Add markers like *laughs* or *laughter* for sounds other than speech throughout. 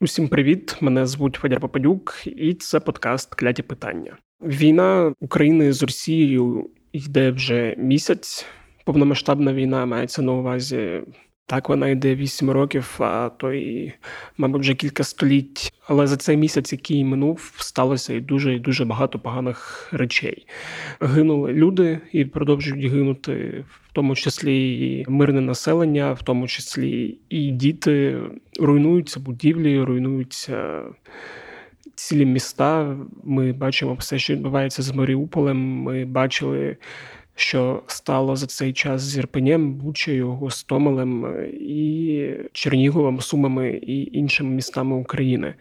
Усім привіт! Мене звуть Федір Попадюк, і це подкаст Кляті питання. Війна України з Росією йде вже місяць. Повномасштабна війна мається на увазі так, вона йде 8 років, а то і, мабуть, вже кілька століть. Але за цей місяць, який минув, сталося і дуже і дуже багато поганих речей. Гинули люди і продовжують гинути, тому числі і мирне населення, в тому числі і діти. Руйнуються будівлі, руйнуються. Цілі міста ми бачимо все, що відбувається з Маріуполем. Ми бачили що стало за цей час з Ірпенем, Бучею, Гостомелем і Черніговом, Сумами і іншими містами України.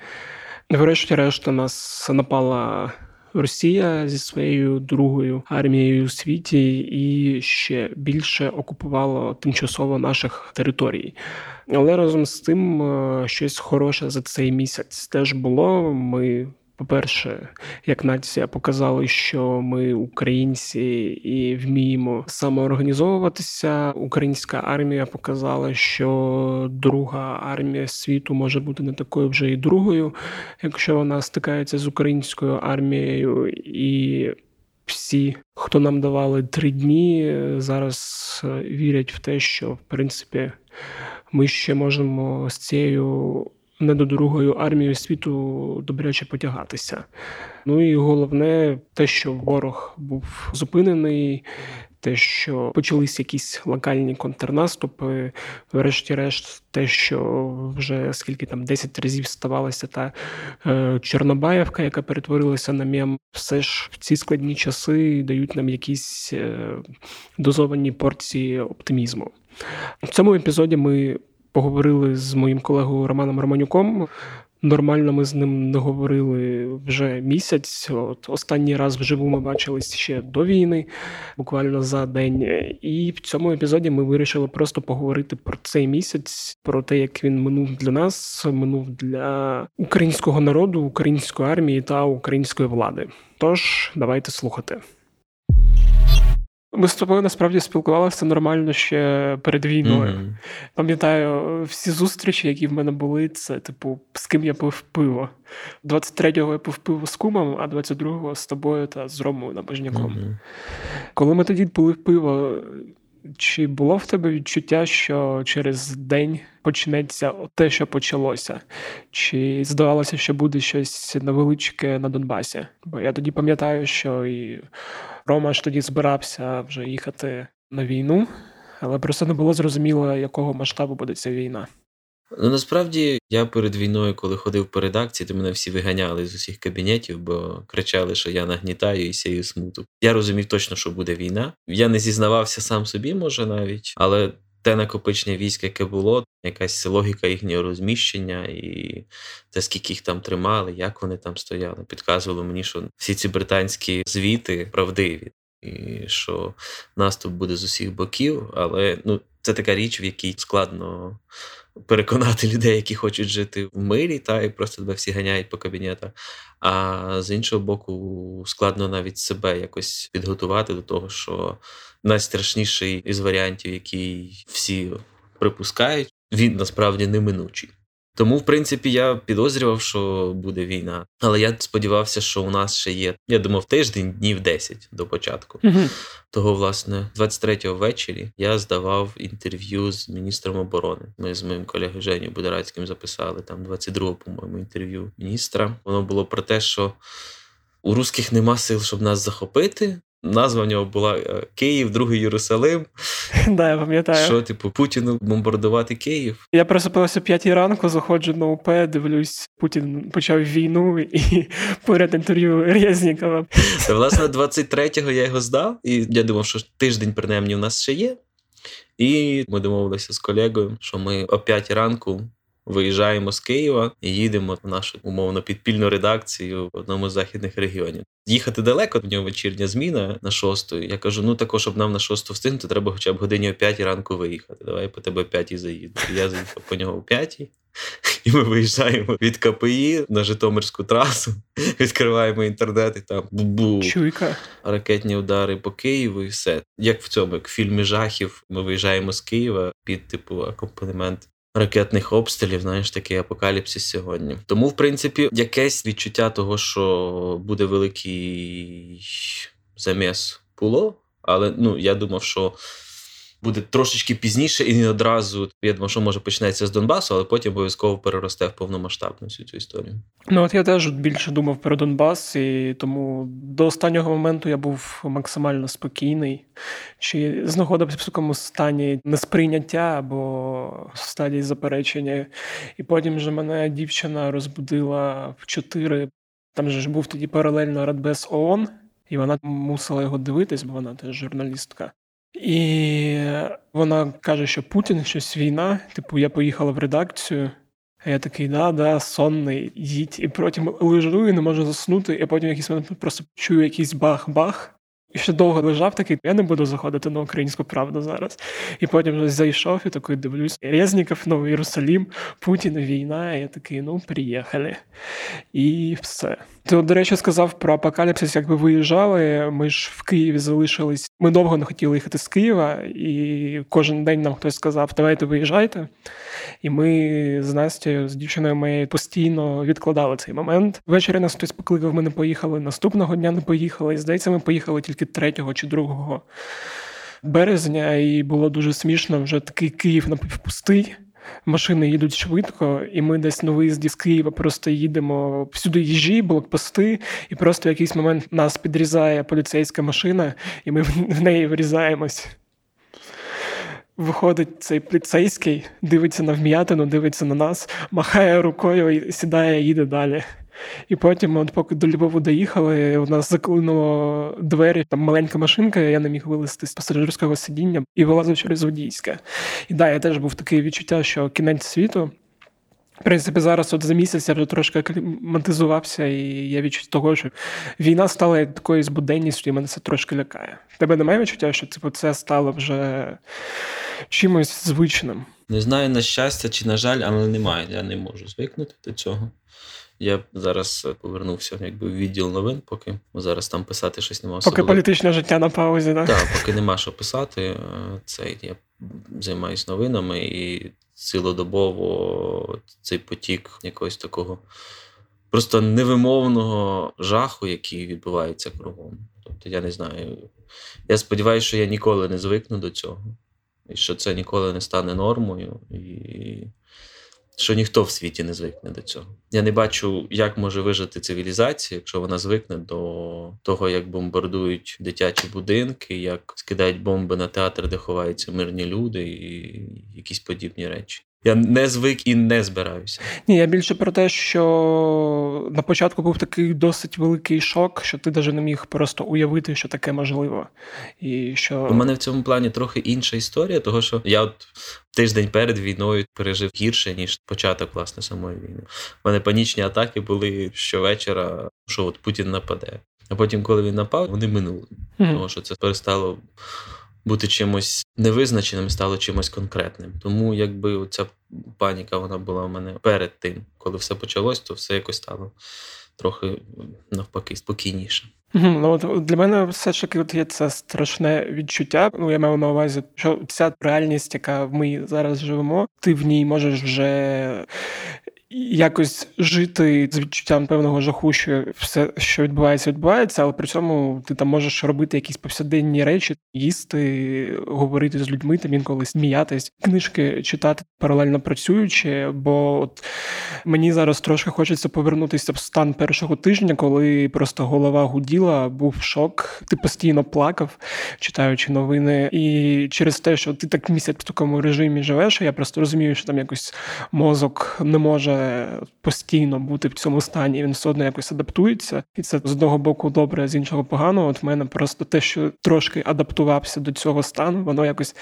Врешті-решт, нас напала. Росія зі своєю другою армією у світі і ще більше окупувала тимчасово наших територій. Але разом з тим е, щось хороше за цей місяць теж було. Ми по-перше, як нація показали, що ми українці і вміємо самоорганізовуватися. Українська армія показала, що друга армія світу може бути не такою вже і другою, якщо вона стикається з українською армією і. Всі, хто нам давали три дні, зараз вірять в те, що в принципі ми ще можемо з цією не до другою армією світу добряче потягатися. Ну і головне, те, що ворог був зупинений. Те, що почались якісь локальні контрнаступи, врешті-решт, те, що вже скільки там 10 разів ставалася та е, Чорнобаївка, яка перетворилася на мем, все ж в ці складні часи дають нам якісь е, дозовані порції оптимізму. В цьому епізоді ми поговорили з моїм колегою Романом Романюком. Нормально ми з ним не говорили вже місяць. От Останній раз вживу ми бачились ще до війни, буквально за день. І в цьому епізоді ми вирішили просто поговорити про цей місяць, про те, як він минув для нас, минув для українського народу, української армії та української влади. Тож давайте слухати. Ми з тобою насправді спілкувалися нормально ще перед війною. Mm-hmm. Пам'ятаю, всі зустрічі, які в мене були, це типу, з ким я пив пиво. 23-го я пив пиво з кумом, а 22-го з тобою та з Ромою Набожняком. Mm-hmm. Коли ми тоді пили пиво, чи було в тебе відчуття, що через день почнеться те, що почалося? Чи здавалося, що буде щось невеличке на Донбасі? Бо я тоді пам'ятаю, що і Рома ж тоді збирався вже їхати на війну, але просто не було зрозуміло, якого масштабу буде ця війна. Ну насправді я перед війною, коли ходив по редакції, то мене всі виганяли з усіх кабінетів, бо кричали, що я нагнітаю і сію смуту. Я розумів точно, що буде війна. Я не зізнавався сам собі, може навіть, але те накопичення військ, яке було, якась логіка їхнього розміщення, і те, скільки їх там тримали, як вони там стояли, підказувало мені, що всі ці британські звіти правдиві, і що наступ буде з усіх боків, але ну це така річ, в якій складно переконати *laughs* людей, які хочуть жити в мирі, та і просто тебе всі ганяють по кабінетах. А з іншого боку, складно навіть себе якось підготувати до того, що найстрашніший із варіантів, який всі припускають, він насправді неминучий. Тому, в принципі, я підозрював, що буде війна. Але я сподівався, що у нас ще є. Я думав, тиждень, днів 10 до початку. uh Того, власне, 23-го ввечері я здавав інтерв'ю з міністром оборони. Ми з моїм колегою Женю Будорацьким записали там 22-го, по-моєму, інтерв'ю міністра. Воно було про те, що. У русських нема сил, щоб нас захопити. Назва в нього була е, Київ, другий Єрусалим. *laughs* Да, я пам'ятаю. Що, типу, Путіну бомбардувати Київ? Я просипався о п'ятій ранку, заходжу на УП, дивлюсь, Путін почав війну і *laughs* поряд інтерв'ю Резнікова. Та, власне, 23-го я його здав, і я думав, що тиждень, принаймні, у нас ще є. І ми домовилися з колегою, що ми о 5 ранку виїжджаємо з Києва і їдемо в нашу умовно підпільну редакцію в одному з західних регіонів. Їхати далеко, в нього вечірня зміна на шосту. Я кажу: ну також, щоб нам на шосту встигнути, треба хоча б годині о п'ятій ранку виїхати. Давай по тебе о п'ятій заїду. Я заїхав по нього о п'ятій. І ми виїжджаємо від КПІ на Житомирську трасу, *laughs* відкриваємо інтернет і там бу-бу, Чуйка. ракетні удари по Києву, і все. Як в цьому, як в фільмі жахів, ми виїжджаємо з Києва під типу акомпанемент ракетних обстрілів, знаєш, такий апокаліпсис сьогодні. Тому, в принципі, якесь відчуття того, що буде великий заміс було, але ну, я думав, що буде трошечки пізніше і не одразу. Я думав, що може почнеться з Донбасу, але потім обов'язково переросте в повномасштабну всю цю історію. Ну от я теж більше думав про Донбас, і тому до останнього моменту я був максимально спокійний. Чи знаходився в такому стані несприйняття або в стадії заперечення. І потім вже мене дівчина розбудила в чотири. Там же ж був тоді паралельно Радбез ООН, і вона мусила його дивитись, бо вона теж журналістка. І вона каже, що Путін щось війна. Типу, я поїхала в редакцію. А я такий, да, да, сонний, їдь. І потім лежу і не можу заснути, і потім якийсь момент просто чую якийсь бах-бах. І ще довго лежав такий, я не буду заходити на українську правду зараз. І потім вже зайшов і такий дивлюсь. Резніков, Новий Єрусалім, Путін, війна. І я такий, ну, приїхали. І все. Ти, до речі, сказав про апокаліпсис, як ви виїжджали. Ми ж в Києві залишились. Ми довго не хотіли їхати з Києва, і кожен день нам хтось сказав, давайте виїжджайте. І ми з Настю, з дівчиною моєю постійно відкладали цей момент. Ввечері нас хтось покликав, ми не поїхали. Наступного дня не поїхали. І здається, ми поїхали тільки 3 чи 2 березня, і було дуже смішно. Вже такий Київ напівпустий. Машини їдуть швидко, і ми десь на виїзді з Києва просто їдемо всюди їжі, блокпости, і просто в якийсь момент нас підрізає поліцейська машина, і ми в неї врізаємось. Виходить цей поліцейський, дивиться на вм'ятину, дивиться на нас, махає рукою і сідає, їде далі. І потім, от поки до Львову доїхали, у нас заклинуло двері, там маленька машинка, я не міг вилезти з пасажирського сидіння і вилазив через водійське. І да, я теж був таке відчуття, що кінець світу. В принципі, зараз от за місяць я вже трошки акліматизувався, і я відчув того, що війна стала такою збуденністю, і мене це трошки лякає. Тебе немає відчуття, що типу, це стало вже чимось звичним? Не знаю, на щастя чи на жаль, але немає. Я не можу звикнути до цього. Я зараз повернувся якби в відділ новин, поки зараз там писати щось нема. Поки політичне життя на паузі, так? Так, поки нема що писати. Е, це я займаюся новинами і цілодобово цей потік якогось такого просто невимовного жаху, який відбувається кругом. Тобто, я не знаю. Я сподіваюся, що я ніколи не звикну до цього, і що це ніколи не стане нормою. І що ніхто в світі не звикне до цього. Я не бачу, як може вижити цивілізація, якщо вона звикне до того, як бомбардують дитячі будинки, як скидають бомби на театр, де ховаються мирні люди, і якісь подібні речі. Я не звик і не збираюся. Ні, я більше про те, що на початку був такий досить великий шок, що ти навіть не міг просто уявити, що таке можливо. І що У мене в цьому плані трохи інша історія, того що я от тиждень перед війною пережив гірше, ніж початок власне самої війни. У мене панічні атаки були щовечора, що от Путін нападе. А потім, коли він напав, вони минули. Mm-hmm. Тому що це перестало бути чимось невизначеним, стало чимось конкретним. Тому якби ця паніка вона була у мене перед тим, коли все почалось, то все якось стало трохи навпаки спокійніше. Ну от Для мене все ж таки є це страшне відчуття. Ну я маю на увазі, що ця реальність, яка ми зараз живемо, ти в ній можеш вже якось жити з відчуттям певного жаху, що все, що відбувається, відбувається, але при цьому ти там можеш робити якісь повсякденні речі, їсти, говорити з людьми, там інколи сміятись, книжки читати паралельно працюючи. Бо от мені зараз трошки хочеться повернутися в стан першого тижня, коли просто голова гуділа, був шок, ти постійно плакав, читаючи новини. І через те, що ти так місяць в такому режимі живеш, я просто розумію, що там якось мозок не може постійно бути в цьому стані, він все одно якось адаптується, і це з одного боку добре, а з іншого погано. От в мене просто те, що трошки адаптувався до цього стану, воно якось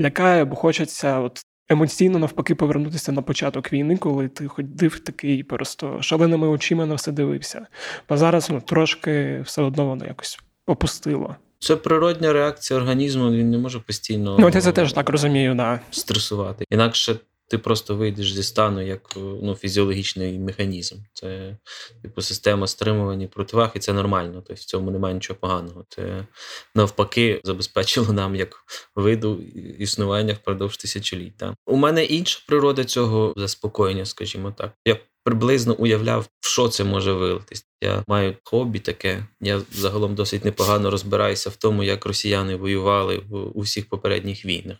лякає, бо хочеться от. Емоційно навпаки повернутися на початок війни, коли ти ходив такий просто шаленими очима на все дивився. Бо зараз ну, трошки все одно воно якось опустило. Це природня реакція організму, він не може постійно Ну, я це теж так розумію, да. стресувати. Інакше Ти просто вийдеш зі стану як ну, фізіологічний механізм. Це типу система стримування противаг, і це нормально. Тобто в цьому немає нічого поганого. Це навпаки забезпечило нам як виду існування впродовж тисячоліть. Так? У мене інша природа цього заспокоєння, скажімо так. Я приблизно уявляв, в що це може вилитись. Я маю хобі таке. Я загалом досить непогано розбираюся в тому, як росіяни воювали в усіх попередніх війнах.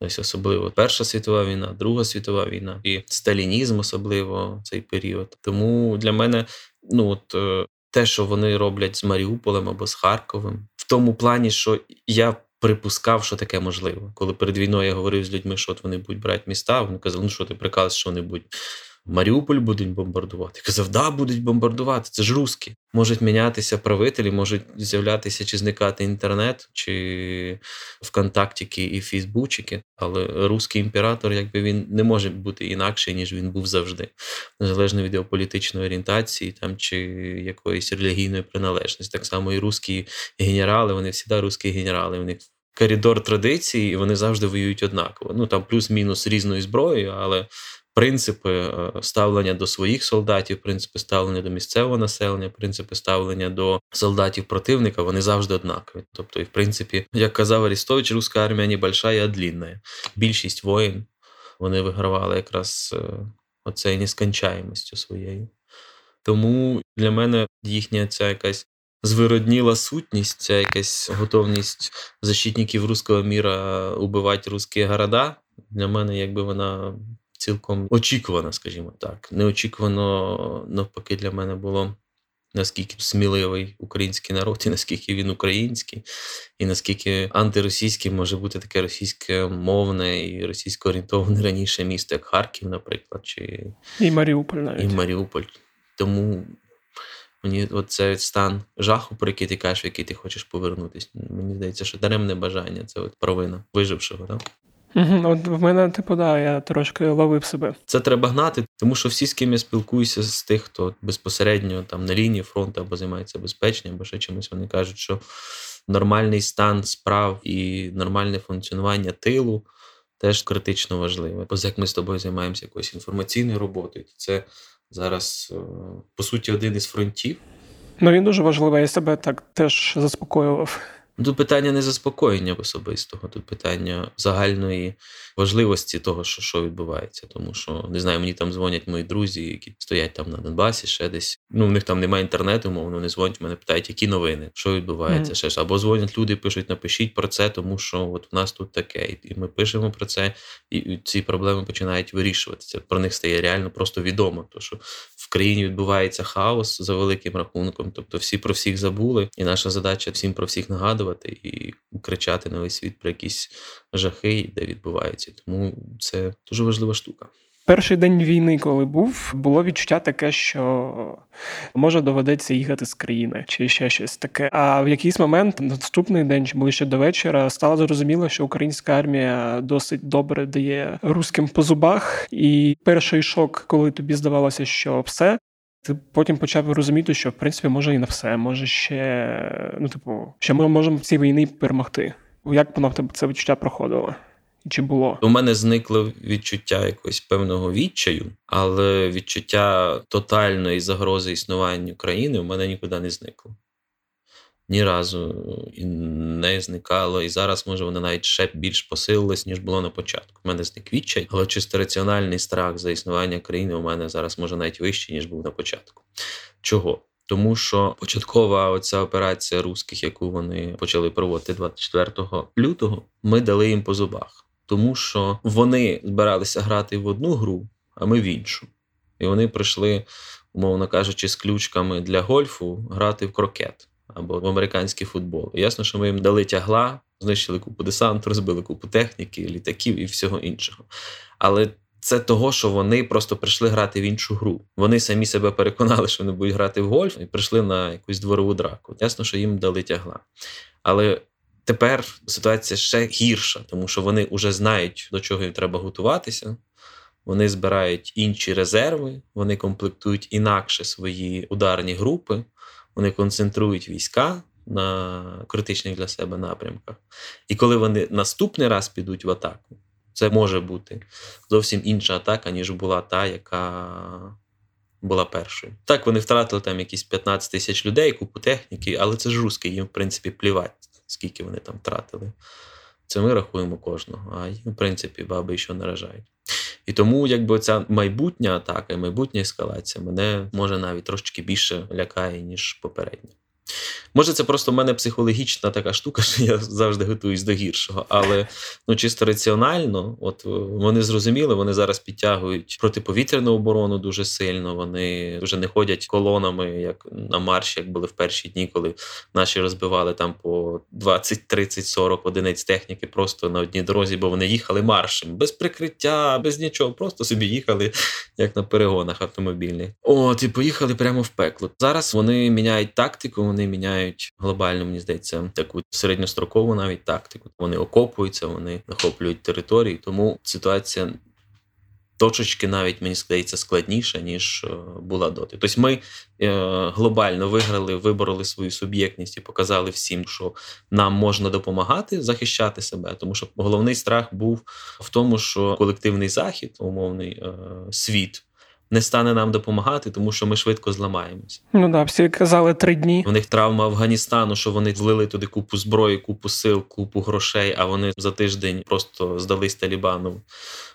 Ось особливо Перша світова війна, Друга світова війна і сталінізм, особливо цей період. Тому для мене, ну от е, те, що вони роблять з Маріуполем або з Харковим, в тому плані, що я. Припускав, що таке можливо. Коли перед війною я говорив з людьми, що от вони будуть брати міста, вони казали, ну що ти приказ, що вони будуть Маріуполь будуть бомбардувати. Казав, да, будуть бомбардувати. Це ж русські. Можуть мінятися правителі, можуть з'являтися чи зникати інтернет, чи ВКонтактіки і Фейсбучики. Але русський імператор, якби він не може бути інакший, ніж він був завжди, незалежно від його політичної орієнтації там чи якоїсь релігійної приналежності. Так само і русські генерали, вони всі русські генерали. Вони коридор традиції, і вони завжди воюють однаково. Ну там плюс-мінус різною зброєю, але принципи е, ставлення до своїх солдатів, принципи ставлення до місцевого населення, принципи ставлення до солдатів противника, вони завжди однакові. Тобто, і в принципі, як казав Арістович, руська армія не большая, а длінна. Більшість воїн вони вигравали якраз е, оцею нескончаємістю своєю. Тому для мене їхня ця якась звиродніла сутність, ця якась готовність защитників руського міра убивати русські города. Для мене, якби вона цілком очікувано, скажімо так. Неочікувано навпаки для мене було. Наскільки сміливий український народ, і наскільки він український, і наскільки антиросійським може бути таке російське мовне і російсько орієнтоване раніше місто, як Харків, наприклад, чи і Маріуполь навіть. І Маріуполь. Тому мені оце стан жаху, про який ти кажеш, в який ти хочеш повернутися. Мені здається, що даремне бажання це от провина вижившого. Так? Угу, От в мене, типу, да, я трошки ловив себе. Це треба гнати, тому що всі, з ким я спілкуюся, з тих, хто безпосередньо там на лінії фронту або займається безпечним, або ще чимось, вони кажуть, що нормальний стан справ і нормальне функціонування тилу теж критично важливе. Бо як ми з тобою займаємося якоюсь інформаційною роботою, то це зараз е, по суті один із фронтів. Ну він дуже важливий. Я себе так теж заспокоював. Тут питання не заспокоєння особистого, тут питання загальної важливості того, що що відбувається. Тому що не знаю, мені там дзвонять мої друзі, які стоять там на Донбасі, ще десь. Ну, в них там немає інтернету, мовно вони дзвонять, мене питають, які новини, що відбувається, mm. ще ж. Або дзвонять люди, пишуть, напишіть про це, тому що от в нас тут таке. І ми пишемо про це, і ці проблеми починають вирішуватися. Про них стає реально просто відомо. То що в країні відбувається хаос за великим рахунком. Тобто всі про всіх забули, і наша задача всім про всіх нагадувати і кричати на весь світ про якісь жахи, де відбуваються. Тому це дуже важлива штука. Перший день війни, коли був, було відчуття таке, що може доведеться їхати з країни, чи ще щось таке. А в якийсь момент, наступний день чи ближче до вечора, стало зрозуміло, що українська армія досить добре дає руським по зубах. І перший шок, коли тобі здавалося, що все. Ти потім почав розуміти, що в принципі може і на все, може ще ну, типу, що ми можемо в цій війні перемогти. Як воно в тебе це відчуття проходило? Чи було? У мене зникло відчуття якогось певного відчаю, але відчуття тотальної загрози існування України у мене нікуди не зникло. Ні разу і не зникало, і зараз, може, воно навіть ще більш посилилось, ніж було на початку. У мене зник відчай, але чисто раціональний страх за існування країни у мене зараз може навіть вищий, ніж був на початку. Чого? Тому що початкова оця операція русських, яку вони почали проводити 24 лютого, ми дали їм по зубах тому що вони збиралися грати в одну гру, а ми в іншу. І вони прийшли, умовно кажучи, з ключками для гольфу грати в крокет або в американський футбол. Ясно, що ми їм дали тягла, знищили купу десанту, розбили купу техніки, літаків і всього іншого. Але це того, що вони просто прийшли грати в іншу гру. Вони самі себе переконали, що вони будуть грати в гольф, і прийшли на якусь дворову драку. Ясно, що їм дали тягла. Але Тепер ситуація ще гірша, тому що вони вже знають, до чого їм треба готуватися. Вони збирають інші резерви, вони комплектують інакше свої ударні групи, вони концентрують війська на критичних для себе напрямках. І коли вони наступний раз підуть в атаку, це може бути зовсім інша атака, ніж була та, яка була першою. Так, вони втратили там якісь 15 тисяч людей, купу техніки, але це ж русські, їм, в принципі, плівать, скільки вони там втратили. Це ми рахуємо кожного, а їм, в принципі, баби що наражають. І тому, якби ця майбутня атака майбутня ескалація мене може навіть трошки більше лякає, ніж попередня. Може, це просто в мене психологічна така штука, *laughs* що я завжди готуюсь до гіршого. Але ну, чисто раціонально, от е, вони зрозуміли, вони зараз підтягують протиповітряну оборону дуже сильно. Вони вже не ходять колонами, як на марші, як були в перші дні, коли наші розбивали там по 20, 30, 40 одиниць техніки просто на одній дорозі, бо вони їхали маршем, без прикриття, без нічого, просто собі їхали, як на перегонах автомобільних. От, і поїхали прямо в пекло. Зараз вони міняють тактику, вони міняють мають глобальну, мені здається, таку середньострокову навіть тактику. Вони окопуються, вони захоплюють території, тому ситуація. Точечки навіть мені здається складніша, ніж е, була доти. Тобто ми е, глобально виграли, вибороли свою суб'єктність і показали всім, що нам можна допомагати захищати себе. Тому що головний страх був в тому, що колективний захід, умовний е, світ, не стане нам допомагати, тому що ми швидко зламаємося. Ну да, всі казали три дні. У них травма Афганістану, що вони влили туди купу зброї, купу сил, купу грошей. А вони за тиждень просто здались Талібану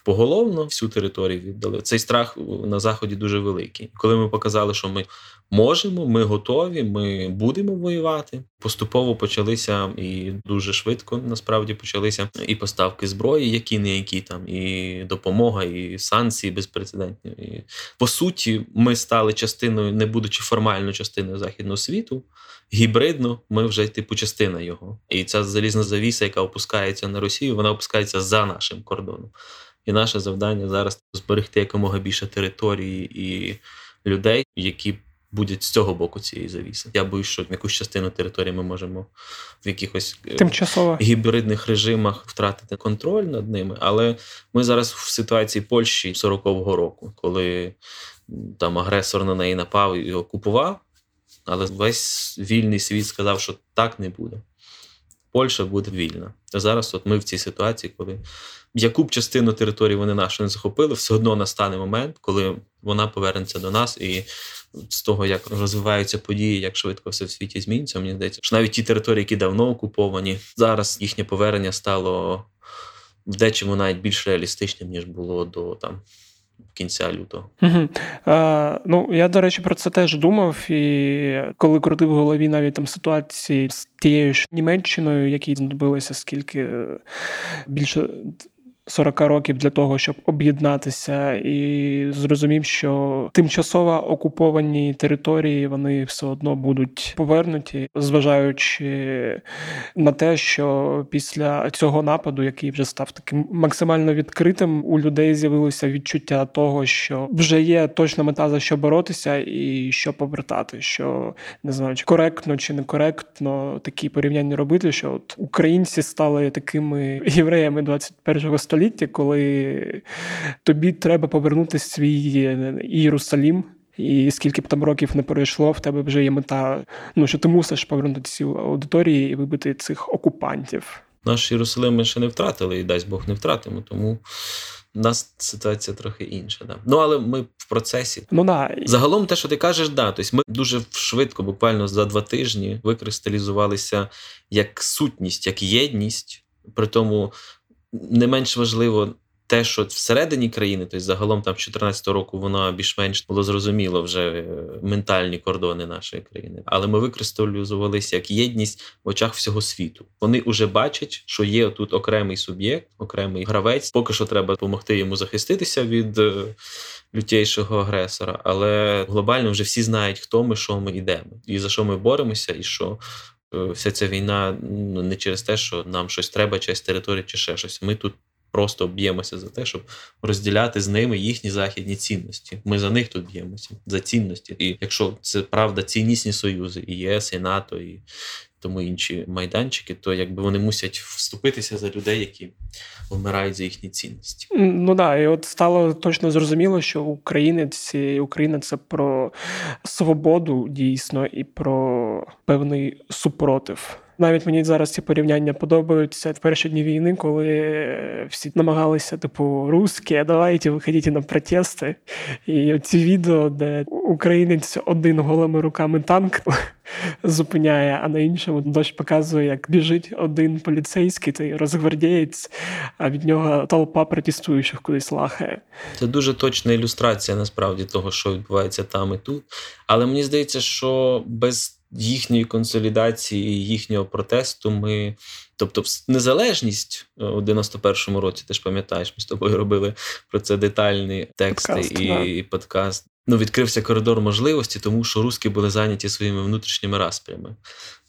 поголовно всю територію віддали. Цей страх на заході дуже великий. Коли ми показали, що ми можемо, ми готові, ми будемо воювати. Поступово почалися і дуже швидко насправді почалися і поставки зброї, які не які там, і допомога, і санкції безпрецедентні. І по суті, ми стали частиною, не будучи формально частиною західного світу. Гібридно, ми вже типу частина його. І ця залізна завіса, яка опускається на Росію, вона опускається за нашим кордоном. І наше завдання зараз зберегти якомога більше території і людей, які будуть з цього боку цієї завіси. Я боюсь, що якусь частину території ми можемо в якихось е, тимчасово гібридних режимах втратити контроль над ними. Але ми зараз в ситуації Польщі 40-го року, коли там агресор на неї напав і окупував. Але весь вільний світ сказав, що так не буде. Польща буде вільна. А зараз от ми в цій ситуації, коли яку б частину території вони нашу не захопили, все одно настане момент, коли вона повернеться до нас, і з того, як розвиваються події, як швидко все в світі зміниться, мені здається, що навіть ті території, які давно окуповані, зараз їхнє повернення стало в дечому навіть більш реалістичним, ніж було до там. Кінця лютого. Угу. А, Ну я до речі про це теж думав. І коли крутив в голові навіть там ситуації з тією ж Німеччиною, які знадобилося скільки більше 40 років для того, щоб об'єднатися, і зрозумів, що тимчасово окуповані території вони все одно будуть повернуті, зважаючи на те, що після цього нападу, який вже став таким максимально відкритим, у людей з'явилося відчуття того, що вже є точна мета за що боротися, і що повертати, що не знаю, чи коректно чи некоректно такі порівняння робити, що от українці стали такими євреями 21-го століття, столітті, коли тобі треба повернути свій е, Єрусалім. І скільки б там років не пройшло, в тебе вже є мета, ну що ти мусиш повернути ці аудиторії і вибити цих окупантів. Наш Єрусалим ми ще не втратили, і дасть Бог не втратимо, тому у нас ситуація трохи інша. Да. Ну але ми в процесі. Ну да. Загалом, те, що ти кажеш, да. Тобто ми дуже швидко, буквально за два тижні, викристалізувалися як сутність, як єдність. При тому не менш важливо те, що всередині країни, тобто загалом там 2014 року воно більш-менш було зрозуміло вже е, ментальні кордони нашої країни. Але ми використовувалися як єдність в очах всього світу. Вони вже бачать, що є тут окремий суб'єкт, окремий гравець. Поки що треба допомогти йому захиститися від е, лютейшого агресора. Але глобально вже всі знають, хто ми, що ми йдемо, і за що ми боремося, і що вся ця війна ну, не через те, що нам щось треба, через територію чи ще щось. Ми тут просто б'ємося за те, щоб розділяти з ними їхні західні цінності. Ми за них тут б'ємося, за цінності. І якщо це правда ціннісні союзи, і ЄС, і НАТО, і тому інші майданчики, то якби вони мусять вступитися за людей, які вмирають за їхні цінності. Ну да, і от стало точно зрозуміло, що українець і Україна це про свободу дійсно і про певний супротив. Навіть мені зараз ці порівняння подобаються в перші дні війни, коли всі намагалися, типу, русські, давайте виходіть на протести. І ці відео, де українець один голими руками танк *laughs* зупиняє, а на іншому дощ показує, як біжить один поліцейський, цей розгвардієць, а від нього толпа протестуючих кудись лахає. Це дуже точна ілюстрація насправді того, що відбувається там і тут. Але мені здається, що без їхньої консолідації, їхнього протесту ми. Тобто, незалежність е, у 91-му році, ти ж пам'ятаєш, ми з тобою робили про це детальні тексти подкаст, і, да. і подкаст ну, відкрився коридор можливості, тому що руски були зайняті своїми внутрішніми розпрями.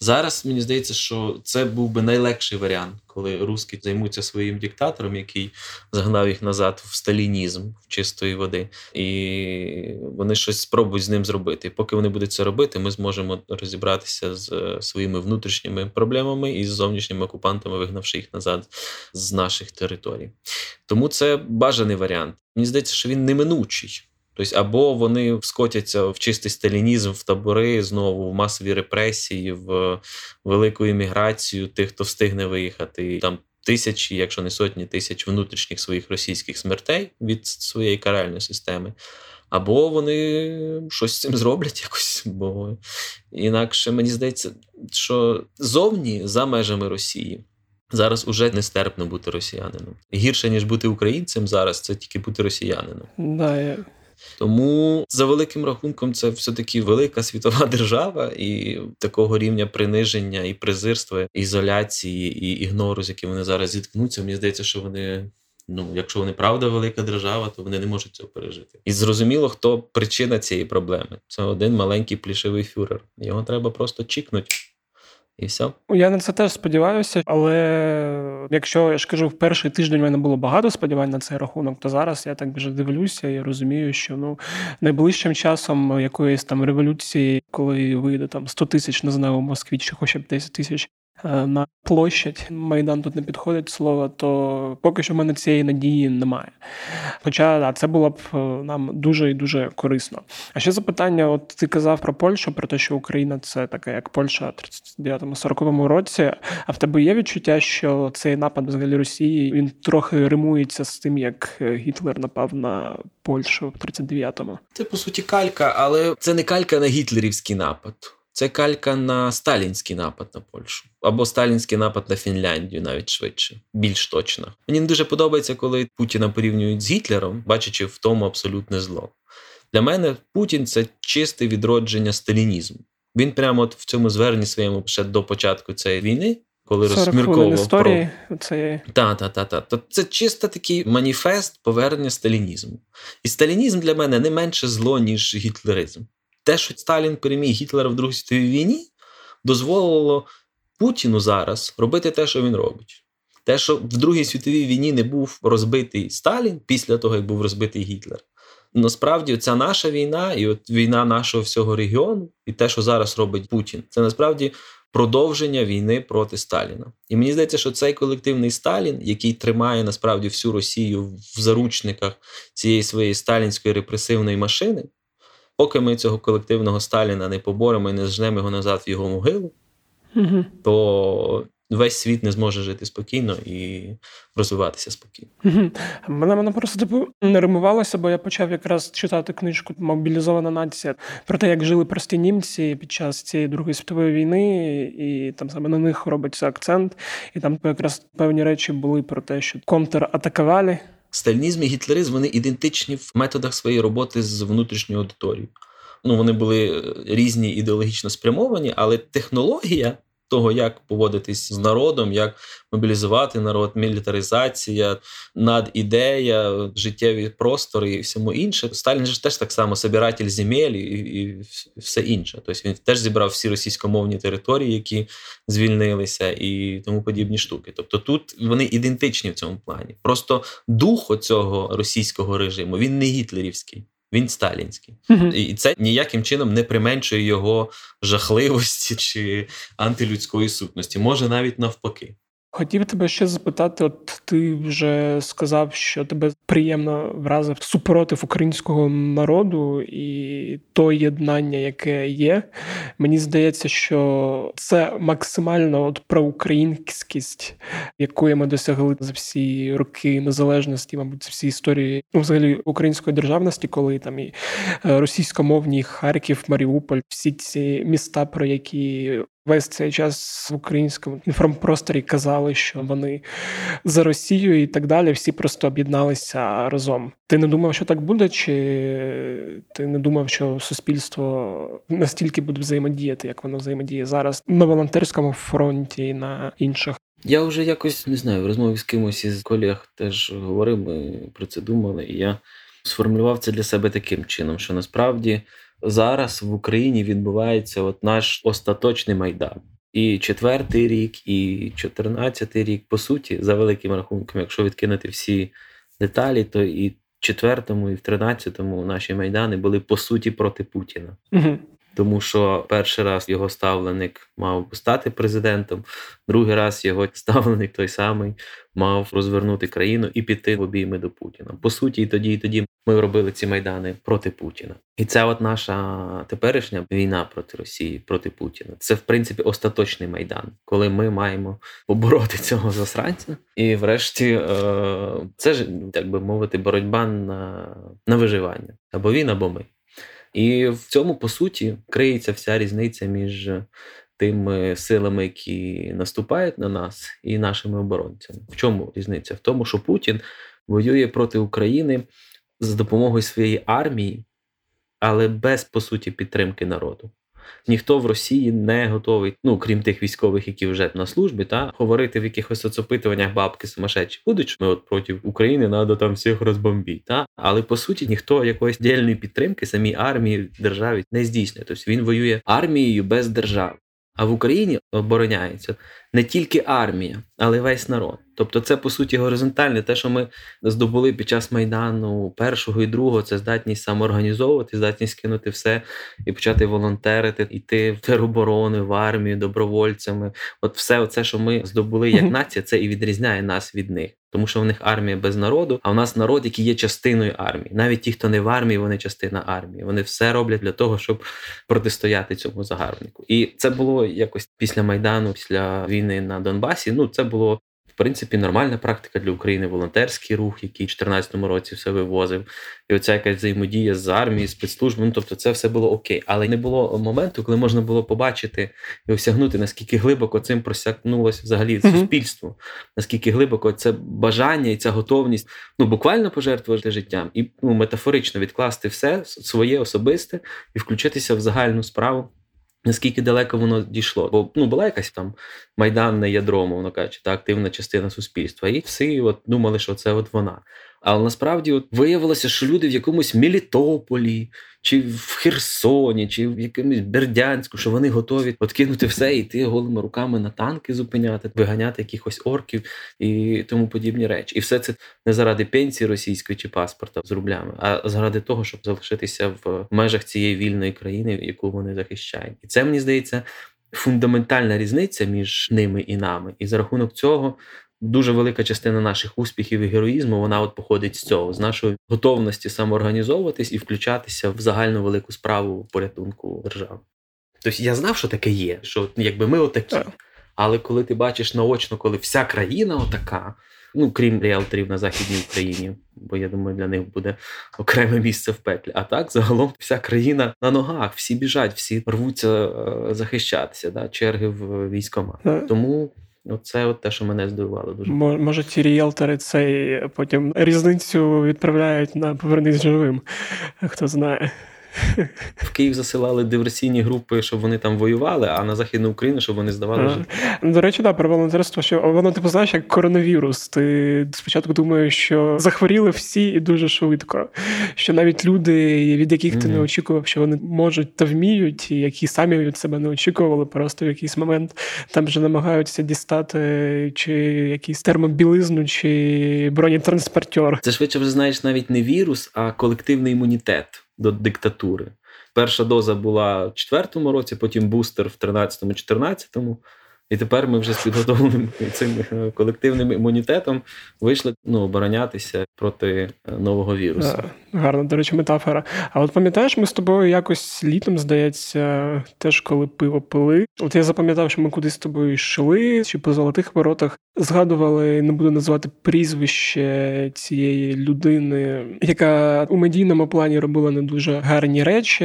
Зараз мені здається, що це був би найлегший варіант, коли руски займуться своїм диктатором, який загнав їх назад в сталінізм в чистої води, і вони щось спробують з ним зробити. Поки вони будуть це робити, ми зможемо розібратися з е, своїми внутрішніми проблемами і з зовнішніми окупантами, вигнавши їх назад з наших територій. Тому це бажаний варіант. Мені здається, що він неминучий. Тобто, або вони скотяться в чистий сталінізм, в табори, знову в масові репресії, в велику імміграцію тих, хто встигне виїхати. Там тисячі, якщо не сотні тисяч внутрішніх своїх російських смертей від своєї каральної системи. Або вони щось з цим зроблять якось, *laughs* бо інакше мені здається, що зовні за межами Росії зараз уже нестерпно бути росіянином. Гірше ніж бути українцем зараз, це тільки бути росіянином. Да, я... Тому за великим рахунком це все-таки велика світова *laughs* держава, і такого рівня приниження і презирства, ізоляції і ігнору, з яким вони зараз зіткнуться. Мені здається, що вони. Ну, якщо вони правда велика держава, то вони не можуть цього пережити. І зрозуміло, хто причина цієї проблеми. Це один маленький плішивий фюрер. Його треба просто чікнути і все. Я на це теж сподіваюся, але якщо я ж кажу, в перший тиждень в мене було багато сподівань на цей рахунок, то зараз я так вже дивлюся і розумію, що ну найближчим часом якоїсь там революції, коли вийде там 100 тисяч, не знаю, у Москві чи хоча б 10 тисяч на площадь. Майдан тут не підходить слово, то поки що в мене цієї надії немає. Хоча да, це було б е, нам дуже і дуже корисно. А ще запитання: от ти казав про Польщу, про те, що Україна це така, як Польща в 39-40 році. А в тебе є відчуття, що цей напад взагалі Росії він трохи римується з тим, як Гітлер напав на Польщу в 39-му? Це по суті калька, але це не калька на гітлерівський напад. Це калька на сталінський напад на Польщу або сталінський напад на Фінляндію, навіть швидше, більш точно. Мені не дуже подобається, коли Путіна порівнюють з Гітлером, бачачи в тому абсолютне зло. Для мене Путін це чисте відродження сталінізму. Він прямо от в цьому зверненні своєму ще до початку цієї війни. Коли розмірковував історії про... це... та, та, та, та. То це чисто такий маніфест повернення сталінізму. І сталінізм для мене не менше зло, ніж гітлеризм те, що Сталін переміг Гітлера в Другій світовій війні, дозволило Путіну зараз робити те, що він робить. Те, що в Другій світовій війні не був розбитий Сталін після того, як був розбитий Гітлер. Насправді, ця наша війна, і от війна нашого всього регіону, і те, що зараз робить Путін, це насправді продовження війни проти Сталіна. І мені здається, що цей колективний Сталін, який тримає насправді всю Росію в заручниках цієї своєї сталінської репресивної машини, Поки ми цього колективного Сталіна не поборемо і не зжнемо його назад в його могилу, угу. то весь світ не зможе жити спокійно і розвиватися спокійно. Угу. Мене мене просто типу не римувалося, бо я почав якраз читати книжку Мобілізована нація про те, як жили прості німці під час цієї Другої світової війни, і там саме на них робиться акцент. І там якраз певні речі були про те, що контратакували Сталінізм і гітлеризм вони ідентичні в методах своєї роботи з внутрішньою аудиторією. Ну, вони були е, різні ідеологічно спрямовані, але технологія того, як поводитись з народом, як мобілізувати народ, мілітаризація, надідея, життєві простори і всьому інше. Сталін ж теж так само собиратель земель і, і все інше. Тобто він теж зібрав всі російськомовні території, які звільнилися, і тому подібні штуки. Тобто тут вони ідентичні в цьому плані. Просто дух цього російського режиму він не гітлерівський. Він сталінський, і це ніяким чином не применшує його жахливості чи антилюдської сутності. Може навіть навпаки. Хотів тебе ще запитати: от ти вже сказав, що тебе приємно вразив супротив українського народу і то єднання, яке є. Мені здається, що це максимально от проукраїнськість, якої ми досягли за всі роки незалежності, мабуть, за всі історії ну, взагалі української державності, коли там і е, російськомовні Харків, Маріуполь, всі ці міста, про які Весь цей час в українському інформпросторі казали, що вони за Росію і так далі. Всі просто об'єдналися разом. Ти не думав, що так буде, чи ти не думав, що суспільство настільки буде взаємодіяти, як воно взаємодіє зараз на волонтерському фронті і на інших? Я вже якось не знаю в розмові з кимось із колег теж говорив. Ми про це думали, і я сформулював це для себе таким чином, що насправді зараз в Україні відбувається от наш остаточний майдан. І четвертий рік, і чотирнадцятий рік, по суті, за великим рахунком, якщо відкинути всі деталі, то і в четвертому, і в тринадцятому наші майдани були по суті проти Путіна. Угу тому що перший раз його ставленик мав стати президентом, другий раз його *laughs* ставленик той самий мав розвернути країну і піти в обійми до Путіна. По суті, і тоді, і тоді ми робили ці майдани проти Путіна. І це от наша теперішня війна проти Росії, проти Путіна. Це в принципі остаточний майдан, коли ми маємо побороти цього засранця. І, врешті, е, це ж так би мовити, боротьба на, на виживання або він, або ми. І в цьому, по суті, криється вся різниця між тими силами, які наступають на нас, і нашими оборонцями. В чому різниця? В тому, що Путін воює проти України за допомогою своєї армії, але без по суті підтримки народу ніхто в Росії не готовий, ну крім тих військових, які вже на службі, та говорити в якихось соцопитуваннях бабки сумасшедші будуть, ми от проти України треба там всіх розбомбити. Та але по суті ніхто якоїсь діяльної підтримки самій армії державі не здійснює. Тобто він воює армією без держави. А в Україні обороняється не тільки армія, але й весь народ. Тобто, це по суті горизонтальне, те, що ми здобули під час майдану першого і другого, це здатність самоорганізовувати, здатність кинути все і почати волонтерити, йти в тероборони, в армію, добровольцями. От все, це, що ми здобули як *laughs* нація, це і відрізняє нас від них. Тому що в них армія без народу, а в нас народ, який є частиною армії. Навіть ті, хто не в армії, вони частина армії. Вони все роблять для того, щоб протистояти цьому загарбнику. І це було якось після майдану, після війни на Донбасі. Ну це було в принципі, нормальна практика для України, волонтерський рух, який в 2014 році все вивозив, і оця якась взаємодія з армією, спецслужбами. Ну, тобто, це все було окей. Але не було моменту, коли можна було побачити і осягнути, наскільки глибоко цим просякнулося взагалі mm-hmm. суспільство, наскільки глибоко це бажання і ця готовність ну буквально пожертвувати життям і ну, метафорично відкласти все своє особисте і включитися в загальну справу. Наскільки далеко воно дійшло? Бо ну була якась там майданне ядро, мовно кажучи, та активна частина суспільства, і всі от думали, що це от вона. Але насправді от виявилося, що люди в якомусь Мелітополі, чи в Херсоні, чи в якомусь Бердянську, що вони готові откинути все і йти голими руками на танки зупиняти, виганяти якихось орків і тому подібні речі. І все це не заради пенсії російської чи паспорта з рублями, а заради того, щоб залишитися в межах цієї вільної країни, яку вони захищають. І це мені здається. Фундаментальна різниця між ними і нами, і за рахунок цього Дуже велика частина наших успіхів і героїзму вона от походить з цього, з нашої готовності самоорганізовуватись і включатися в загальну велику справу порятунку держави. Тобто я знав, що таке є, що якби ми отакі. Але коли ти бачиш наочно, коли вся країна отака, ну крім реалторів на Західній Україні, бо я думаю, для них буде окреме місце в пеклі. А так загалом вся країна на ногах, всі біжать, всі рвуться е, захищатися, да, черги в військомат. Тому Оце от те, що мене здивувало дуже. Може, ті ріелтори цей потім різницю відправляють на повернись живим, хто знає. В Київ засилали диверсійні групи, щоб вони там воювали, а на Західну Україну, щоб вони здавали життя. До речі, да, про волонтерство, що воно типу знаєш, як коронавірус. Ти спочатку думаєш, що захворіли всі і дуже швидко. Що навіть люди, від яких ти mm-hmm. не очікував, що вони можуть та вміють, і які самі від себе не очікували, просто в якийсь момент там вже намагаються дістати чи якийсь термобілизну, чи бронетранспортер. Це швидше вже знаєш навіть не вірус, а колективний імунітет до диктатури. Перша доза була в четвертому році, потім бустер в 13-14. І тепер ми вже з підготовленим *laughs* цим е, колективним імунітетом вийшли ну, оборонятися проти е, нового вірусу. Гарна, до речі, метафора. А от пам'ятаєш, ми з тобою якось літом, здається, теж коли пиво пили. От я запам'ятав, що ми кудись з тобою йшли, чи по золотих воротах згадували, не буду називати прізвище цієї людини, яка у медійному плані робила не дуже гарні речі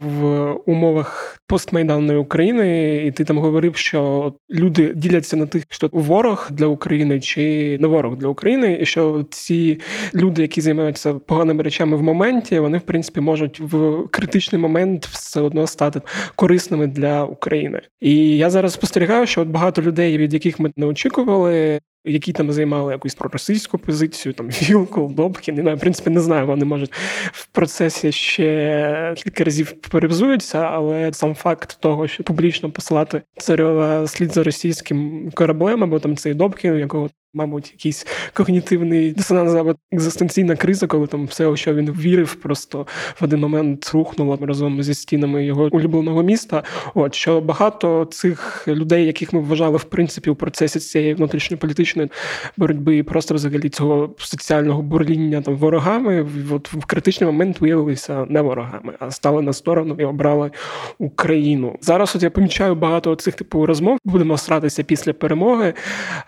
в умовах постмайданної України, і ти там говорив, що люди діляться на тих, що ворог для України чи не ворог для України, і що ці люди, які займаються поганими речами в моменті, вони в принципі можуть в критичний момент все одно стати корисними для України. І я зараз спостерігаю, що от багато людей, від яких ми не очікували, які там займали якусь проросійську позицію, там Вілкол, Добкін, не знаю, в принципі, не знаю, вони можуть в процесі ще кілька разів перевзуються, але сам факт того, що публічно посилати царьова слід за російським кораблем, або там цей Добкін, якого Мабуть, якийсь когнітивний дисонанс або екзистенційна криза, коли там все, що він вірив, просто в один момент рухнуло разом зі стінами його улюбленого міста. От що багато цих людей, яких ми вважали в принципі у процесі цієї внутрішньополітичної боротьби, і просто взагалі цього соціального бурління там ворогами, от в критичний момент виявилися не ворогами, а стали на сторону і обрали Україну. Зараз от я помічаю багато цих типу розмов. Будемо сратися після перемоги,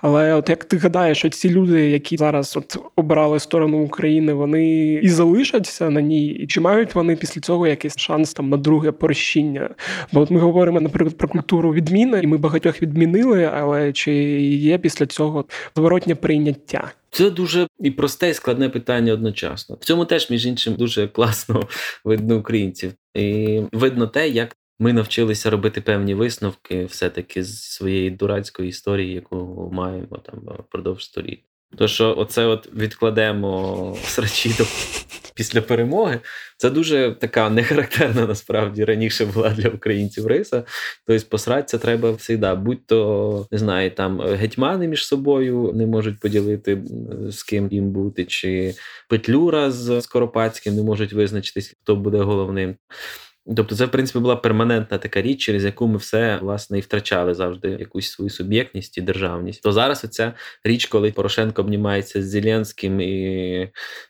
але от як ти гадаєш, що ці люди, які зараз от обрали сторону України, вони і залишаться на ній, і чи мають вони після цього якийсь шанс там на друге прощіння? Бо от ми говоримо, наприклад, про культуру відміни, і ми багатьох відмінили, але чи є після цього зворотнє прийняття? Це дуже і просте, і складне питання одночасно. В цьому теж, між іншим, дуже класно *laughs* видно українців. І видно те, як ми навчилися робити певні висновки все-таки з своєї дурацької історії, яку маємо там впродовж століть. То, що оце от відкладемо срачі до після перемоги, це дуже така нехарактерна насправді раніше була для українців риса. Тобто посратися треба завжди. Будь то не знаю, там гетьмани між собою не можуть поділити з ким їм бути, чи Петлюра з Скоропадським не можуть визначитись, хто буде головним. Тобто, це, в принципі, була перманентна така річ, через яку ми все власне і втрачали завжди якусь свою суб'єктність і державність. То зараз оця річ, коли Порошенко обнімається з Зеленським і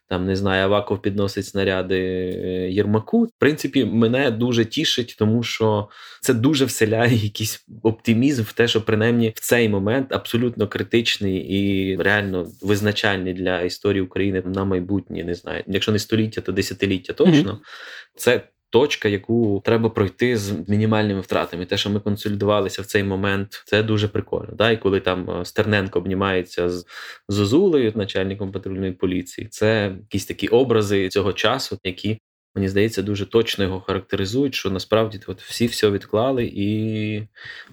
там не знаю, Аваков підносить снаряди е, Єрмаку. В принципі, мене дуже тішить, тому що це дуже вселяє якийсь оптимізм в те, що принаймні в цей момент абсолютно критичний і реально визначальний для історії України на майбутнє. Не знаю, якщо не століття, то десятиліття точно. Mm-hmm. Це точка, яку треба пройти з мінімальними втратами. Те, що ми консолідувалися в цей момент, це дуже прикольно. Да? І коли там е, Стерненко обнімається з Зозулею, начальником патрульної поліції, це якісь такі образи цього часу, які. Мені здається, дуже точно його характеризують, що насправді от всі все відклали і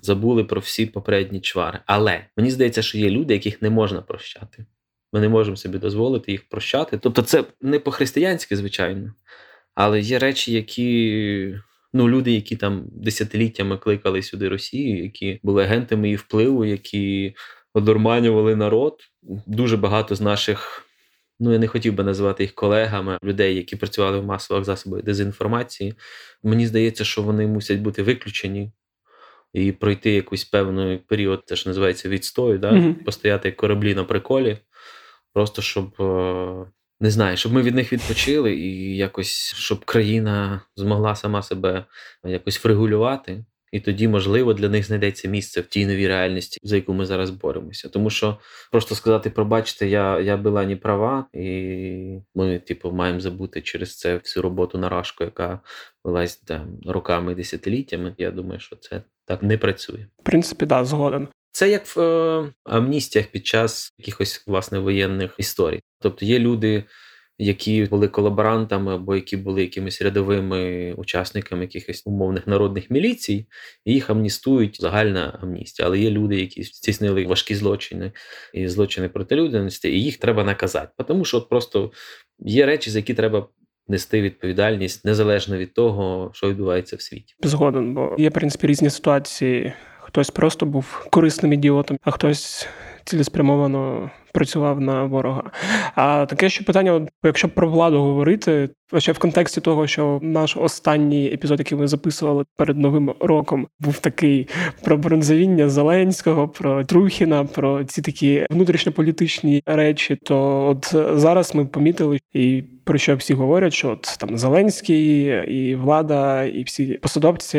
забули про всі попередні чвари. Але мені здається, що є люди, яких не можна прощати. Ми не можемо собі дозволити їх прощати. Тобто, це не по-християнськи, звичайно, але є речі, які ну, люди, які там десятиліттями кликали сюди Росію, які були агентами її впливу, які одурманювали народ. Дуже багато з наших. Ну, я не хотів би називати їх колегами, людей, які працювали в масових засобах дезінформації. Мені здається, що вони мусять бути виключені і пройти якийсь певний період, те, що називається відстою, да? Mm-hmm. постояти як кораблі на приколі, просто щоб е, не знаю, щоб ми від них відпочили, і якось щоб країна змогла сама себе якось врегулювати. І тоді, можливо, для них знайдеться місце в тій новій реальності, за яку ми зараз боремося. Тому що просто сказати, пробачте, я я була не права, і ми, типу, маємо забути через це всю роботу на рашку, яка велась там роками і десятиліттями. Я думаю, що це так не працює. В принципі, да, згоден. Це як в е, амністіях під час якихось власне воєнних історій. Тобто є люди, які були колаборантами або які були якимись рядовими учасниками якихось умовних народних міліцій, і їх амністують загальна амністія. Але є люди, які здійснили важкі злочини і злочини проти людяності, і їх треба наказати. Тому що просто є речі, за які треба. Нести відповідальність незалежно від того, що відбувається в світі, згоден, бо є в принципі різні ситуації. Хтось просто був корисним ідіотом, а хтось цілеспрямовано працював на ворога. А таке ще питання: якщо про владу говорити, ще в контексті того, що наш останній епізод, який ми записували перед новим роком, був такий про бронзовіння Зеленського, про Трухіна, про ці такі внутрішньополітичні речі, то от зараз ми помітили і про що всі говорять, що от там Зеленський і влада, і всі посадовці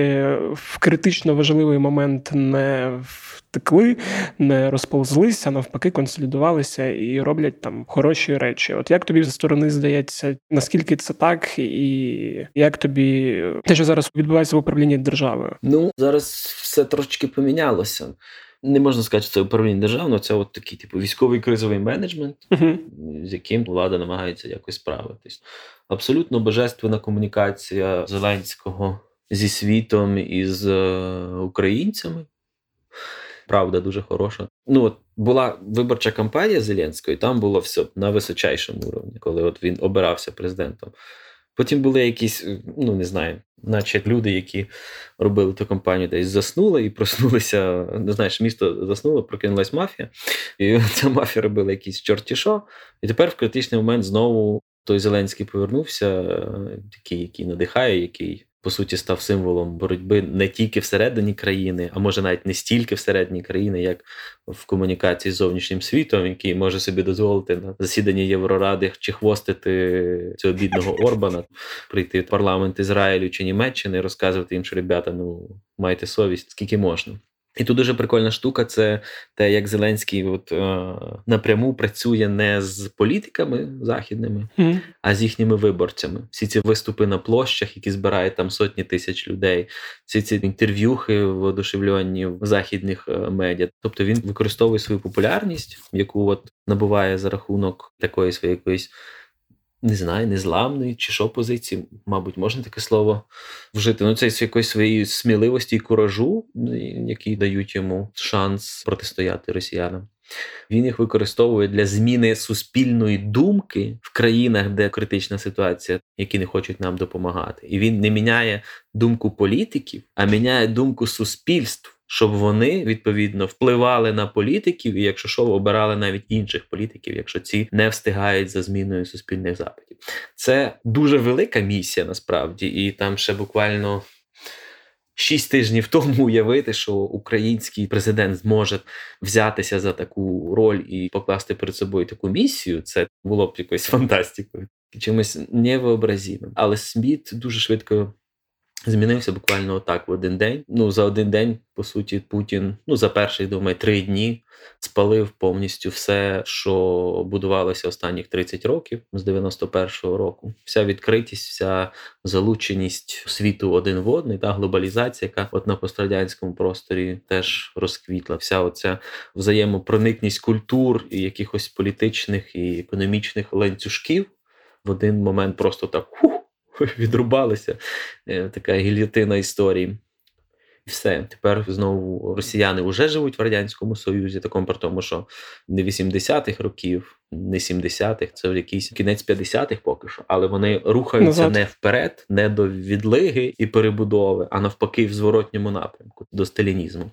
в критично важливий момент не втекли, не розповзлися, навпаки, консолідувалися і роблять там хороші речі. От як тобі зі сторони здається, наскільки це так, і як тобі те, що зараз відбувається в управлінні державою? Ну зараз все трошечки помінялося не можна сказати, що це управління державного, це от такий типу військовий кризовий менеджмент, uh-huh. з яким влада намагається якось справитись. Абсолютно божественна комунікація Зеленського зі світом і з е, українцями. Правда, дуже хороша. Ну от була виборча кампанія Зеленської, там було все на височайшому уровні, коли от він обирався президентом. Потім були якісь, ну не знаю, наче люди, які робили ту компанію, десь заснули і проснулися. *laughs* Не знаєш, місто заснуло, прокинулась мафія, і *laughs* ця мафія робила якісь чорті що. І тепер в критичний момент знову той Зеленський повернувся, такий, який надихає, який по суті став символом боротьби не тільки всередині країни, а може навіть не стільки всередині країни, як в комунікації з зовнішнім світом, який може собі дозволити на засіданні Євроради чи хвостити цього бідного Орбана, прийти в парламент Ізраїлю чи Німеччини, розказувати їм, що ребята, ну майте совість, скільки можна. І тут дуже прикольна штука це те, як Зеленський от, е, напряму працює не з політиками західними, mm. а з їхніми виборцями. Всі ці виступи на площах, які збирають там сотні тисяч людей, всі ці інтерв'юхи воодушевлені в західних е, медіа. Тобто він використовує свою популярність, яку от набуває за рахунок такої своєї якоїсь не знаю, незламної чи що позиції, мабуть, можна таке слово вжити. Ну, це з якоїсь своєї сміливості і куражу, які дають йому шанс протистояти росіянам. Він їх використовує для зміни суспільної думки в країнах, де критична ситуація, які не хочуть нам допомагати. І він не міняє думку політиків, а міняє думку суспільств щоб вони відповідно впливали на політиків, і якщо що, обирали навіть інших політиків, якщо ці не встигають за зміною суспільних запитів. Це дуже велика місія насправді, і там ще буквально. Шість тижнів тому уявити, що український президент зможе взятися за таку роль і покласти перед собою таку місію, це було б якоюсь фантастикою, чимось невообразимим. Але Сміт дуже швидко Змінився буквально отак в один день. Ну, за один день, по суті, Путін, ну за перші, думаю, три дні спалив повністю все, що будувалося останніх 30 років з 91-го року. Вся відкритість, вся залученість світу один в один, та глобалізація, яка от на пострадянському просторі теж розквітла. Вся оця взаємопроникність культур і якихось політичних і економічних ланцюжків в один момент просто так. Хух, *laughs* відрубалися. Е, така гільотина історії. І все. Тепер знову росіяни вже живуть в Радянському Союзі, такому про тому, що не 80-х років, не 70-х, це якийсь кінець 50-х поки що, але вони рухаються Назад. не вперед, не до відлиги і перебудови, а навпаки, в зворотньому напрямку до сталінізму.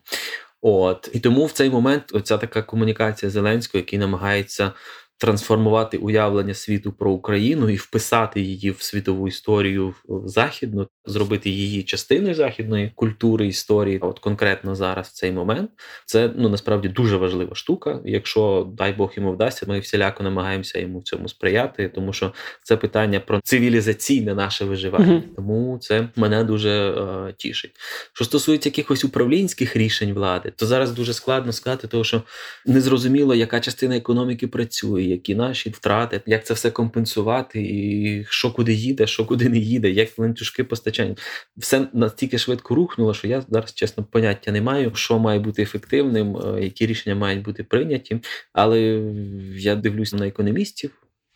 От і тому в цей момент оця така комунікація Зеленського, який намагається трансформувати уявлення світу про Україну і вписати її в світову історію в західну, зробити її частиною західної культури історії. От конкретно зараз в цей момент це ну насправді дуже важлива штука. Якщо дай Бог йому вдасться, ми всіляко намагаємося йому в цьому сприяти, тому що це питання про цивілізаційне наше виживання. uh Тому це мене дуже е, тішить. Що стосується якихось управлінських рішень влади, то зараз дуже складно сказати, тому що незрозуміло, яка частина економіки працює які наші втрати, як це все компенсувати, і що куди їде, що куди не їде, як ланцюжки постачання. Все настільки швидко рухнуло, що я зараз чесно поняття не маю, що має бути ефективним, е, які рішення мають бути прийняті. Але я дивлюся на економістів.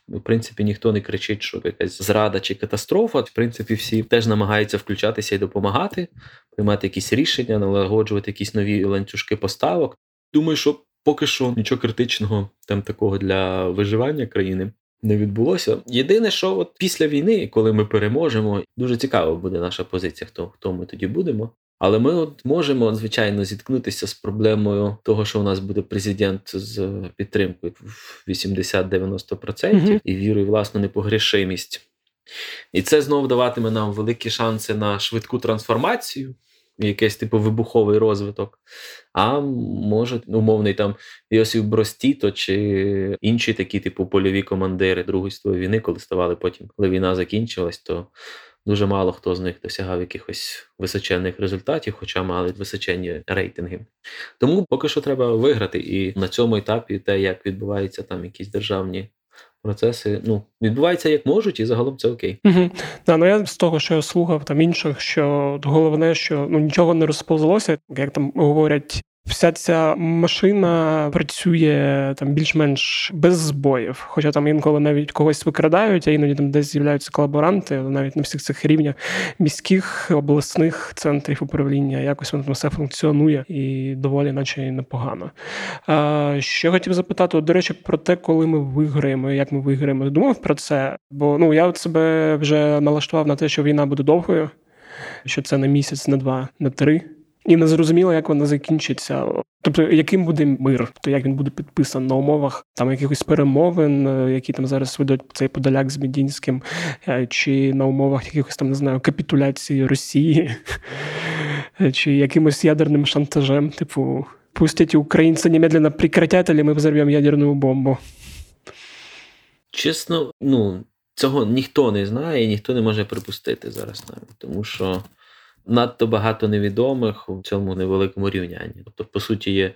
В принципі, ніхто не кричить, що якась зрада чи катастрофа. В принципі, всі теж намагаються включатися і допомагати, приймати якісь рішення, налагоджувати якісь нові ланцюжки поставок. Думаю, що Поки що нічого критичного там такого для виживання країни не відбулося. Єдине, що от після війни, коли ми переможемо, дуже цікаво буде наша позиція, хто хто ми тоді будемо. Але ми от можемо, звичайно, зіткнутися з проблемою того, що у нас буде президент з підтримкою в 80-90% mm і вірою власну непогрішимість. І це знову даватиме нам великі шанси на швидку трансформацію, якийсь типу вибуховий розвиток. А може, умовний там Йосиф Бростіто чи інші такі, типу, польові командири Другої світової війни, коли ставали потім, коли війна закінчилась, то дуже мало хто з них досягав якихось височенних результатів, хоча мали височенні рейтинги. Тому поки що треба виграти. І на цьому етапі те, як відбуваються там якісь державні. Процеси ну відбуваються як можуть, і загалом це окей. Угу. Да, ну я з того, що я слухав там інших, що головне, що ну нічого не розповзлося, як там говорять, Вся ця машина працює там більш-менш без збоїв. Хоча там інколи навіть когось викрадають, а іноді там десь з'являються колаборанти, навіть на всіх цих рівнях міських обласних центрів управління. Якось воно там все функціонує і доволі, наче непогано. А, Ще хотів запитати, до речі, про те, коли ми виграємо, як ми виграємо. Думав про це? Бо ну я от себе вже налаштував на те, що війна буде довгою, що це на місяць, на два, на три. І не зрозуміло, як вона закінчиться. Тобто, яким буде мир, тобто як він буде підписаний на умовах там якихось перемовин, е, які там зараз ведуть цей подоляк з Медінським, е, чи на умовах якихось там не знаю капітуляції Росії, чи якимось ядерним шантажем, типу, пустять українці немедленно прекратять, але ми взорвемо ядерну бомбу. Чесно, ну цього ніхто не знає і ніхто не може припустити зараз навіть, тому що надто багато невідомих у цьому невеликому рівнянні. Тобто, по суті, є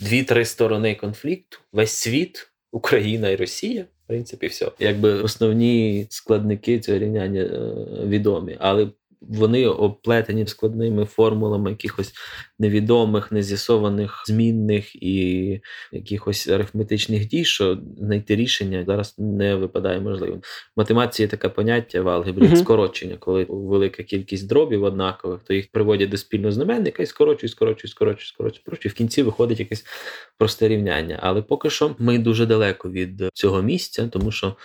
дві-три сторони конфлікту: весь світ, Україна і Росія. В принципі, все. Якби основні складники цього рівняння е, відомі. Але вони оплетені складними формулами якихось невідомих, нез'ясованих змінних і якихось арифметичних дій, що знайти рішення зараз не випадає можливим. В математиці є таке поняття в алгебрі uh скорочення, коли велика кількість дробів однакових, то їх приводять до спільного знаменника і скорочують, скорочують, скорочують, скорочують, скорочують. В кінці виходить якесь просте рівняння. Але поки що ми дуже далеко від цього місця, тому що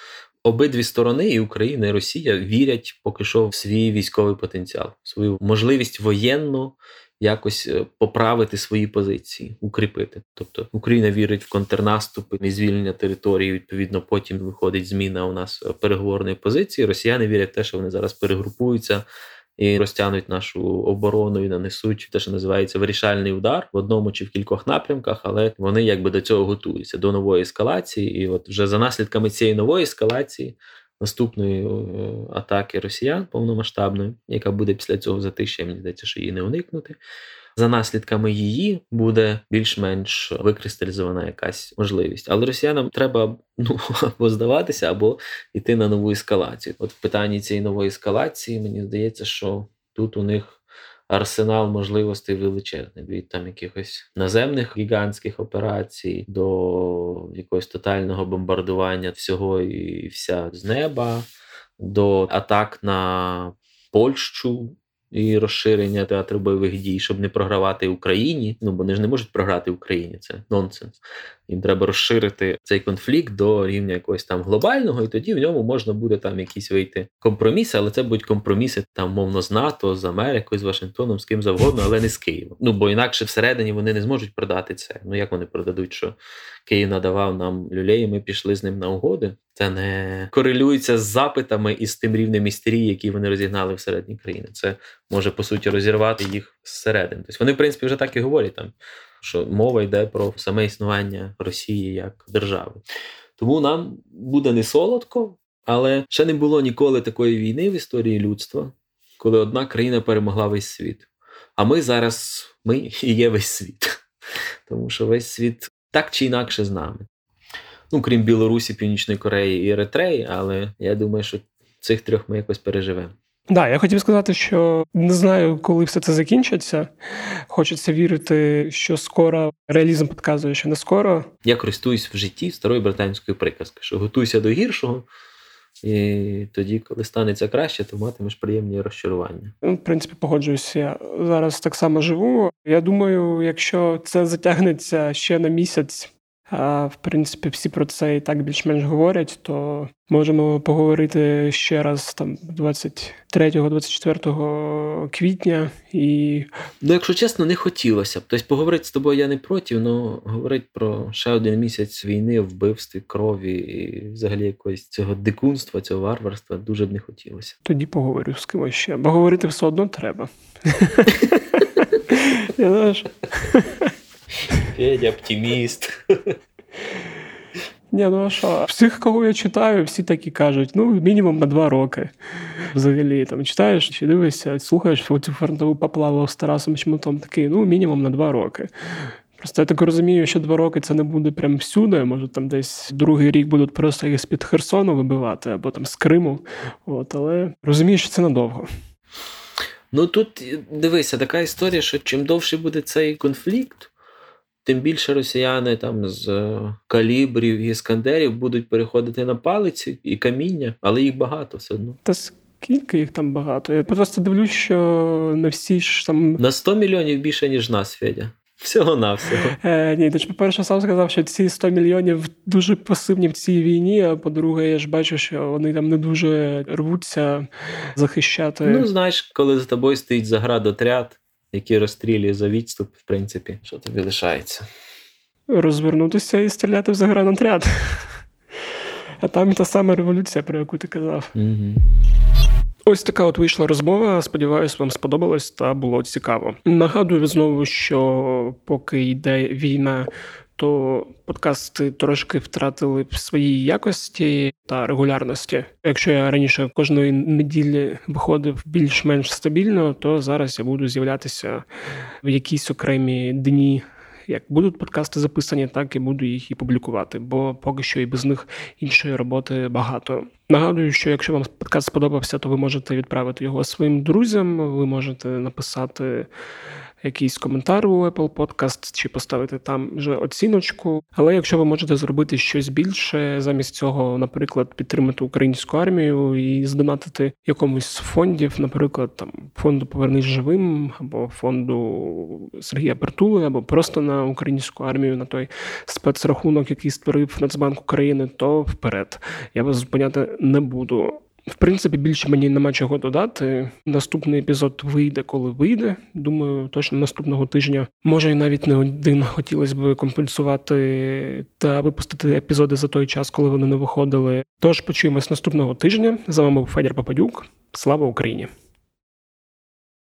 Обидві сторони, і Україна і Росія, вірять поки що в свій військовий потенціал, свою можливість воєнно якось е, поправити свої позиції, укріпити. Тобто Україна вірить в контрнаступи і звільнення території. Відповідно, потім виходить зміна у нас е, переговорної позиції. Росіяни вірять в те, що вони зараз перегрупуються і розтягнуть нашу оборону і нанесуть те, що називається вирішальний удар в одному чи в кількох напрямках, але вони якби до цього готуються до нової ескалації. І от вже за наслідками цієї нової ескалації. Наступної е, атаки росіян повномасштабної, яка буде після цього затишя, мені здається, що її не уникнути за наслідками її буде більш-менш викристалізована якась можливість. Але росіянам треба ну *laughs* або здаватися, або йти на нову ескалацію. От в питанні цієї нової ескалації, мені здається, що тут у них. Арсенал можливостей величезний від там якихось наземних гігантських операцій до якогось тотального бомбардування всього і вся з неба, до атак на Польщу і розширення театру бойових дій, щоб не програвати Україні. Ну бо вони ж не можуть програти Україні. Це нонсенс. Їм треба розширити цей конфлікт до рівня якогось там глобального, і тоді в ньому можна буде там якісь вийти компроміси, але це будуть компроміси там, мовно, з НАТО, з Америкою, з Вашингтоном, з ким завгодно, але не з Києвом. Ну бо інакше всередині вони не зможуть продати це. Ну як вони продадуть, що Київ надавав нам люлей, і ми пішли з ним на угоди. Це не корелюється з запитами і з тим рівнем істерії, які вони розігнали всередині країни. Це може по суті розірвати їх зсередини. Тобто вони, в принципі, вже так і говорять там що мова йде про саме існування Росії як держави. Тому нам буде не солодко, але ще не було ніколи такої війни в історії людства, коли одна країна перемогла весь світ. А ми зараз ми і є весь світ, *laughs* тому що весь світ так чи інакше з нами. Ну, крім Білорусі, Північної Кореї і Еритреї, але я думаю, що цих трьох ми якось переживемо. Да, я хотів сказати, що не знаю, коли все це закінчиться. Хочеться вірити, що скоро реалізм підказує, що не скоро. Я користуюсь в житті старою британською приказкою, що готуйся до гіршого. І тоді, коли станеться краще, то матимеш приємні розчарування. В принципі, погоджуюся. Я зараз так само живу. Я думаю, якщо це затягнеться ще на місяць, А в принципі, всі про це і так більш-менш говорять, то можемо поговорити ще раз там 23-24 квітня. І ну, якщо чесно, не хотілося б. Тобто поговорити з тобою я не проти, але говорити про ще один місяць війни, вбивстві, крові і взагалі якогось цього дикунства, цього варварства дуже б не хотілося. Тоді поговорю з кимось ще, бо говорити все одно треба. *laughs* Федя оптиміст. Ні, ну а що? Всіх, кого я читаю, всі такі кажуть, ну, мінімум на два роки. Взагалі, там читаєш, чи дивишся, слухаєш цю фронтову поплаву з Тарасом Чмутом, такий, ну, мінімум на два роки. Просто я так розумію, що два роки це не буде прям всюди. Може, там десь другий рік будуть просто їх з-під Херсону вибивати, або там з Криму. От, Але розумію, що це надовго. Ну тут дивися, така історія, що чим довше буде цей конфлікт, тим більше росіяни там з е, калібрів і іскандерів будуть переходити на палиці і каміння, але їх багато все одно. Та скільки їх там багато? Я просто дивлюсь, що не всі ж там на 100 мільйонів більше, ніж нас, Федя. Всього на всього. *laughs* Е, Ні, ти ж, по-перше, сам сказав, що ці 100 мільйонів дуже пасивні в цій війні. А по-друге, я ж бачу, що вони там не дуже рвуться захищати. Ну, знаєш, коли за тобою стоїть заградотряд, який розстрілює за відступ, в принципі, що тобі лишається? Розвернутися і стріляти в загранотряд. А там та сама революція, про яку ти казав. Угу. Ось така от вийшла розмова. Сподіваюсь, вам сподобалось та було цікаво. Нагадую знову, що поки йде війна, то подкасти трошки втратили в своїй якості та регулярності. Якщо я раніше кожної неділі виходив більш-менш стабільно, то зараз я буду з'являтися в якісь окремі дні як будуть подкасти записані, так і буду їх і публікувати, бо поки що і без них іншої роботи багато. Нагадую, що якщо вам подкаст сподобався, то ви можете відправити його своїм друзям. Ви можете написати якийсь коментар у Apple Podcast чи поставити там вже оціночку. Але якщо ви можете зробити щось більше, замість цього, наприклад, підтримати українську армію і здонатити якомусь з фондів, наприклад, там фонду Повернись живим або фонду Сергія Притули, або просто на українську армію на той спецрахунок, який створив Нацбанк України, то вперед я вас зупиняти не буду. В принципі, більше мені нема чого додати. Наступний епізод вийде, коли вийде. Думаю, точно наступного тижня. Може, і навіть не один хотілося б компенсувати та випустити епізоди за той час, коли вони не виходили. Тож почуємось наступного тижня. З вами був Федір Пападюк. Слава Україні!